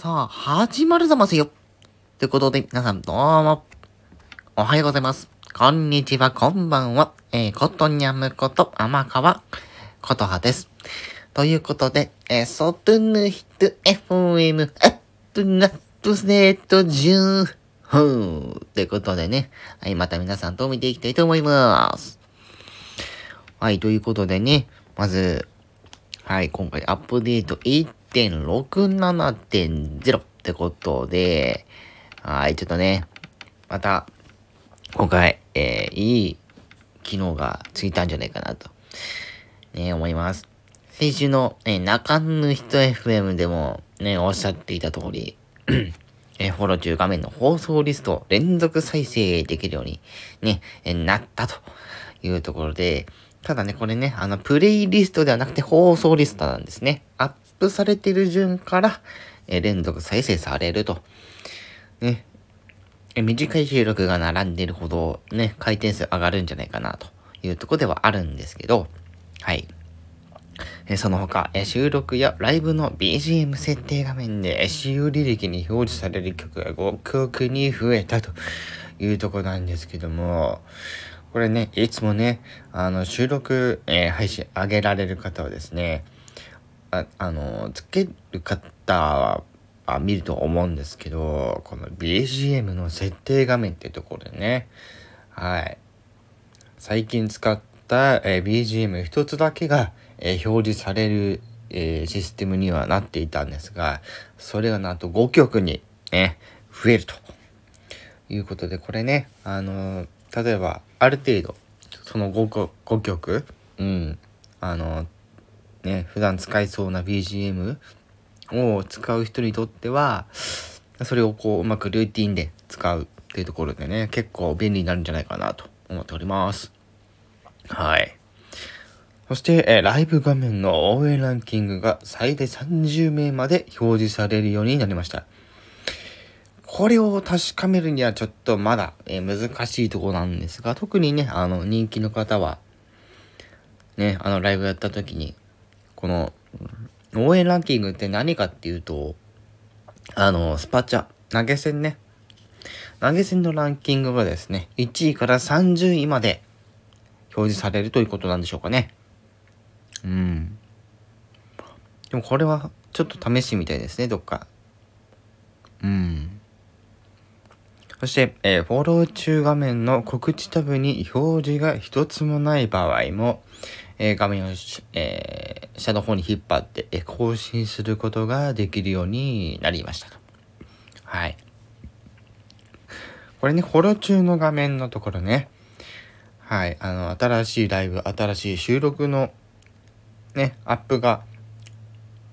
さあ、始まるざますよ。ということで、皆さんどうも、おはようございます。こんにちは、こんばんは。えー、ことにゃむこと、天川ことはです。ということで、えー、ソトゥヌヒト FM アップナップセット10分ということでね、はい、また皆さんと見ていきたいと思います。はい、ということでね、まず、はい、今回アップデート1.67.0ってことで、はい、ちょっとね、また、今回、えー、いい機能がついたんじゃないかなと、ね、思います。先週の、えー、中ぬ人 FM でもね、おっしゃっていた通り、え、フォロー中画面の放送リストを連続再生できるようにね、え、なったというところで、ただね、これね、あの、プレイリストではなくて放送リストなんですね。アップされてる順から、えー、連続再生されると。ね。え短い収録が並んでるほど、ね、回転数上がるんじゃないかなというとこではあるんですけど、はい。えその他、え収録やライブの BGM 設定画面で、使用履歴に表示される曲が5曲に増えたというとこなんですけども、これね、いつもね、あの、収録、えー、配信上げられる方はですね、ああの、つける方は、あ見ると思うんですけど、この BGM の設定画面ってところでね、はい。最近使った、えー、BGM 一つだけが、えー、表示される、えー、システムにはなっていたんですが、それがなんと5曲にね、増えると。いうことで、これね、あの例えば、ある程度、その 5, 5曲、うん、あの、ね、普段使いそうな BGM を使う人にとっては、それをこう、うまくルーティンで使うっていうところでね、結構便利になるんじゃないかなと思っております。はい。そして、え、ライブ画面の応援ランキングが最大30名まで表示されるようになりました。これを確かめるにはちょっとまだ、え、難しいとこなんですが、特にね、あの、人気の方は、ね、あの、ライブやった時に、この、応援ランキングって何かっていうと、あの、スパチャ、投げ銭ね。投げ銭のランキングがですね、1位から30位まで表示されるということなんでしょうかね。うん。でもこれはちょっと試しみたいですね、どっか。うん。そして、えー、フォロー中画面の告知タブに表示が一つもない場合も、えー、画面を、えー、下の方に引っ張って、え更新することができるようになりましたと。はい。これね、フォロー中の画面のところね、はい、あの、新しいライブ、新しい収録のね、アップが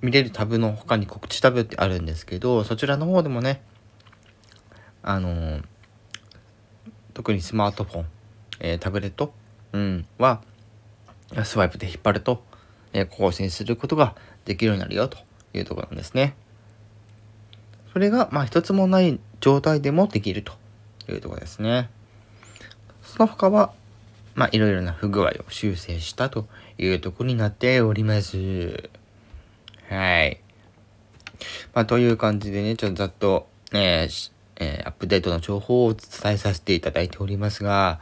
見れるタブの他に告知タブってあるんですけど、そちらの方でもね、あのー、特にスマートフォン、えー、タブレット、うん、は、スワイプで引っ張ると、え、更新することができるようになるよというところなんですね。それが、まあ、一つもない状態でもできるというところですね。その他は、まあ、いろいろな不具合を修正したというところになっております。はい。まあ、という感じでね、ちょっとざっと、えー、えー、アップデートの情報をお伝えさせていただいておりますが、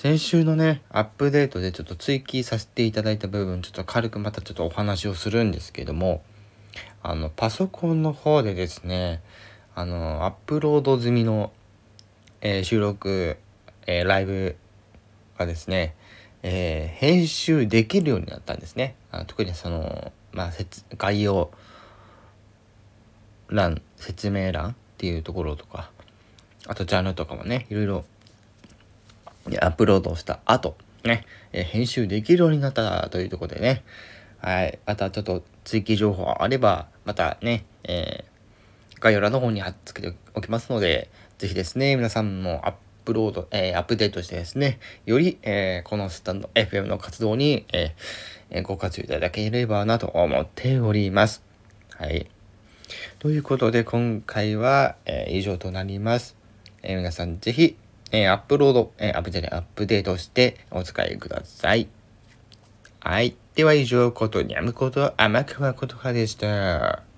先週のね、アップデートでちょっと追記させていただいた部分、ちょっと軽くまたちょっとお話をするんですけども、あの、パソコンの方でですね、あの、アップロード済みの、えー、収録、えー、ライブがですね、えー、編集できるようになったんですね。あ特にその、まあ、概要欄、説明欄っていうところとか、あとジャンルとかもね、いろいろアップロードした後、ね、え編集できるようになったというところでね、はい、またちょっと追記情報あれば、またね、えー、概要欄の方に貼っつけておきますので、ぜひですね、皆さんもアップロード、えー、アップデートしてですね、より、えー、このスタンド FM の活動に、えー、ご活用いただければなと思っております。はい。ということで、今回は、えー、以上となります。えー、皆さんぜひ、えー、アップロード、えー、アップデアップデートしてお使いください。はい。では以上、ことにゃむこと、甘くはことはでした。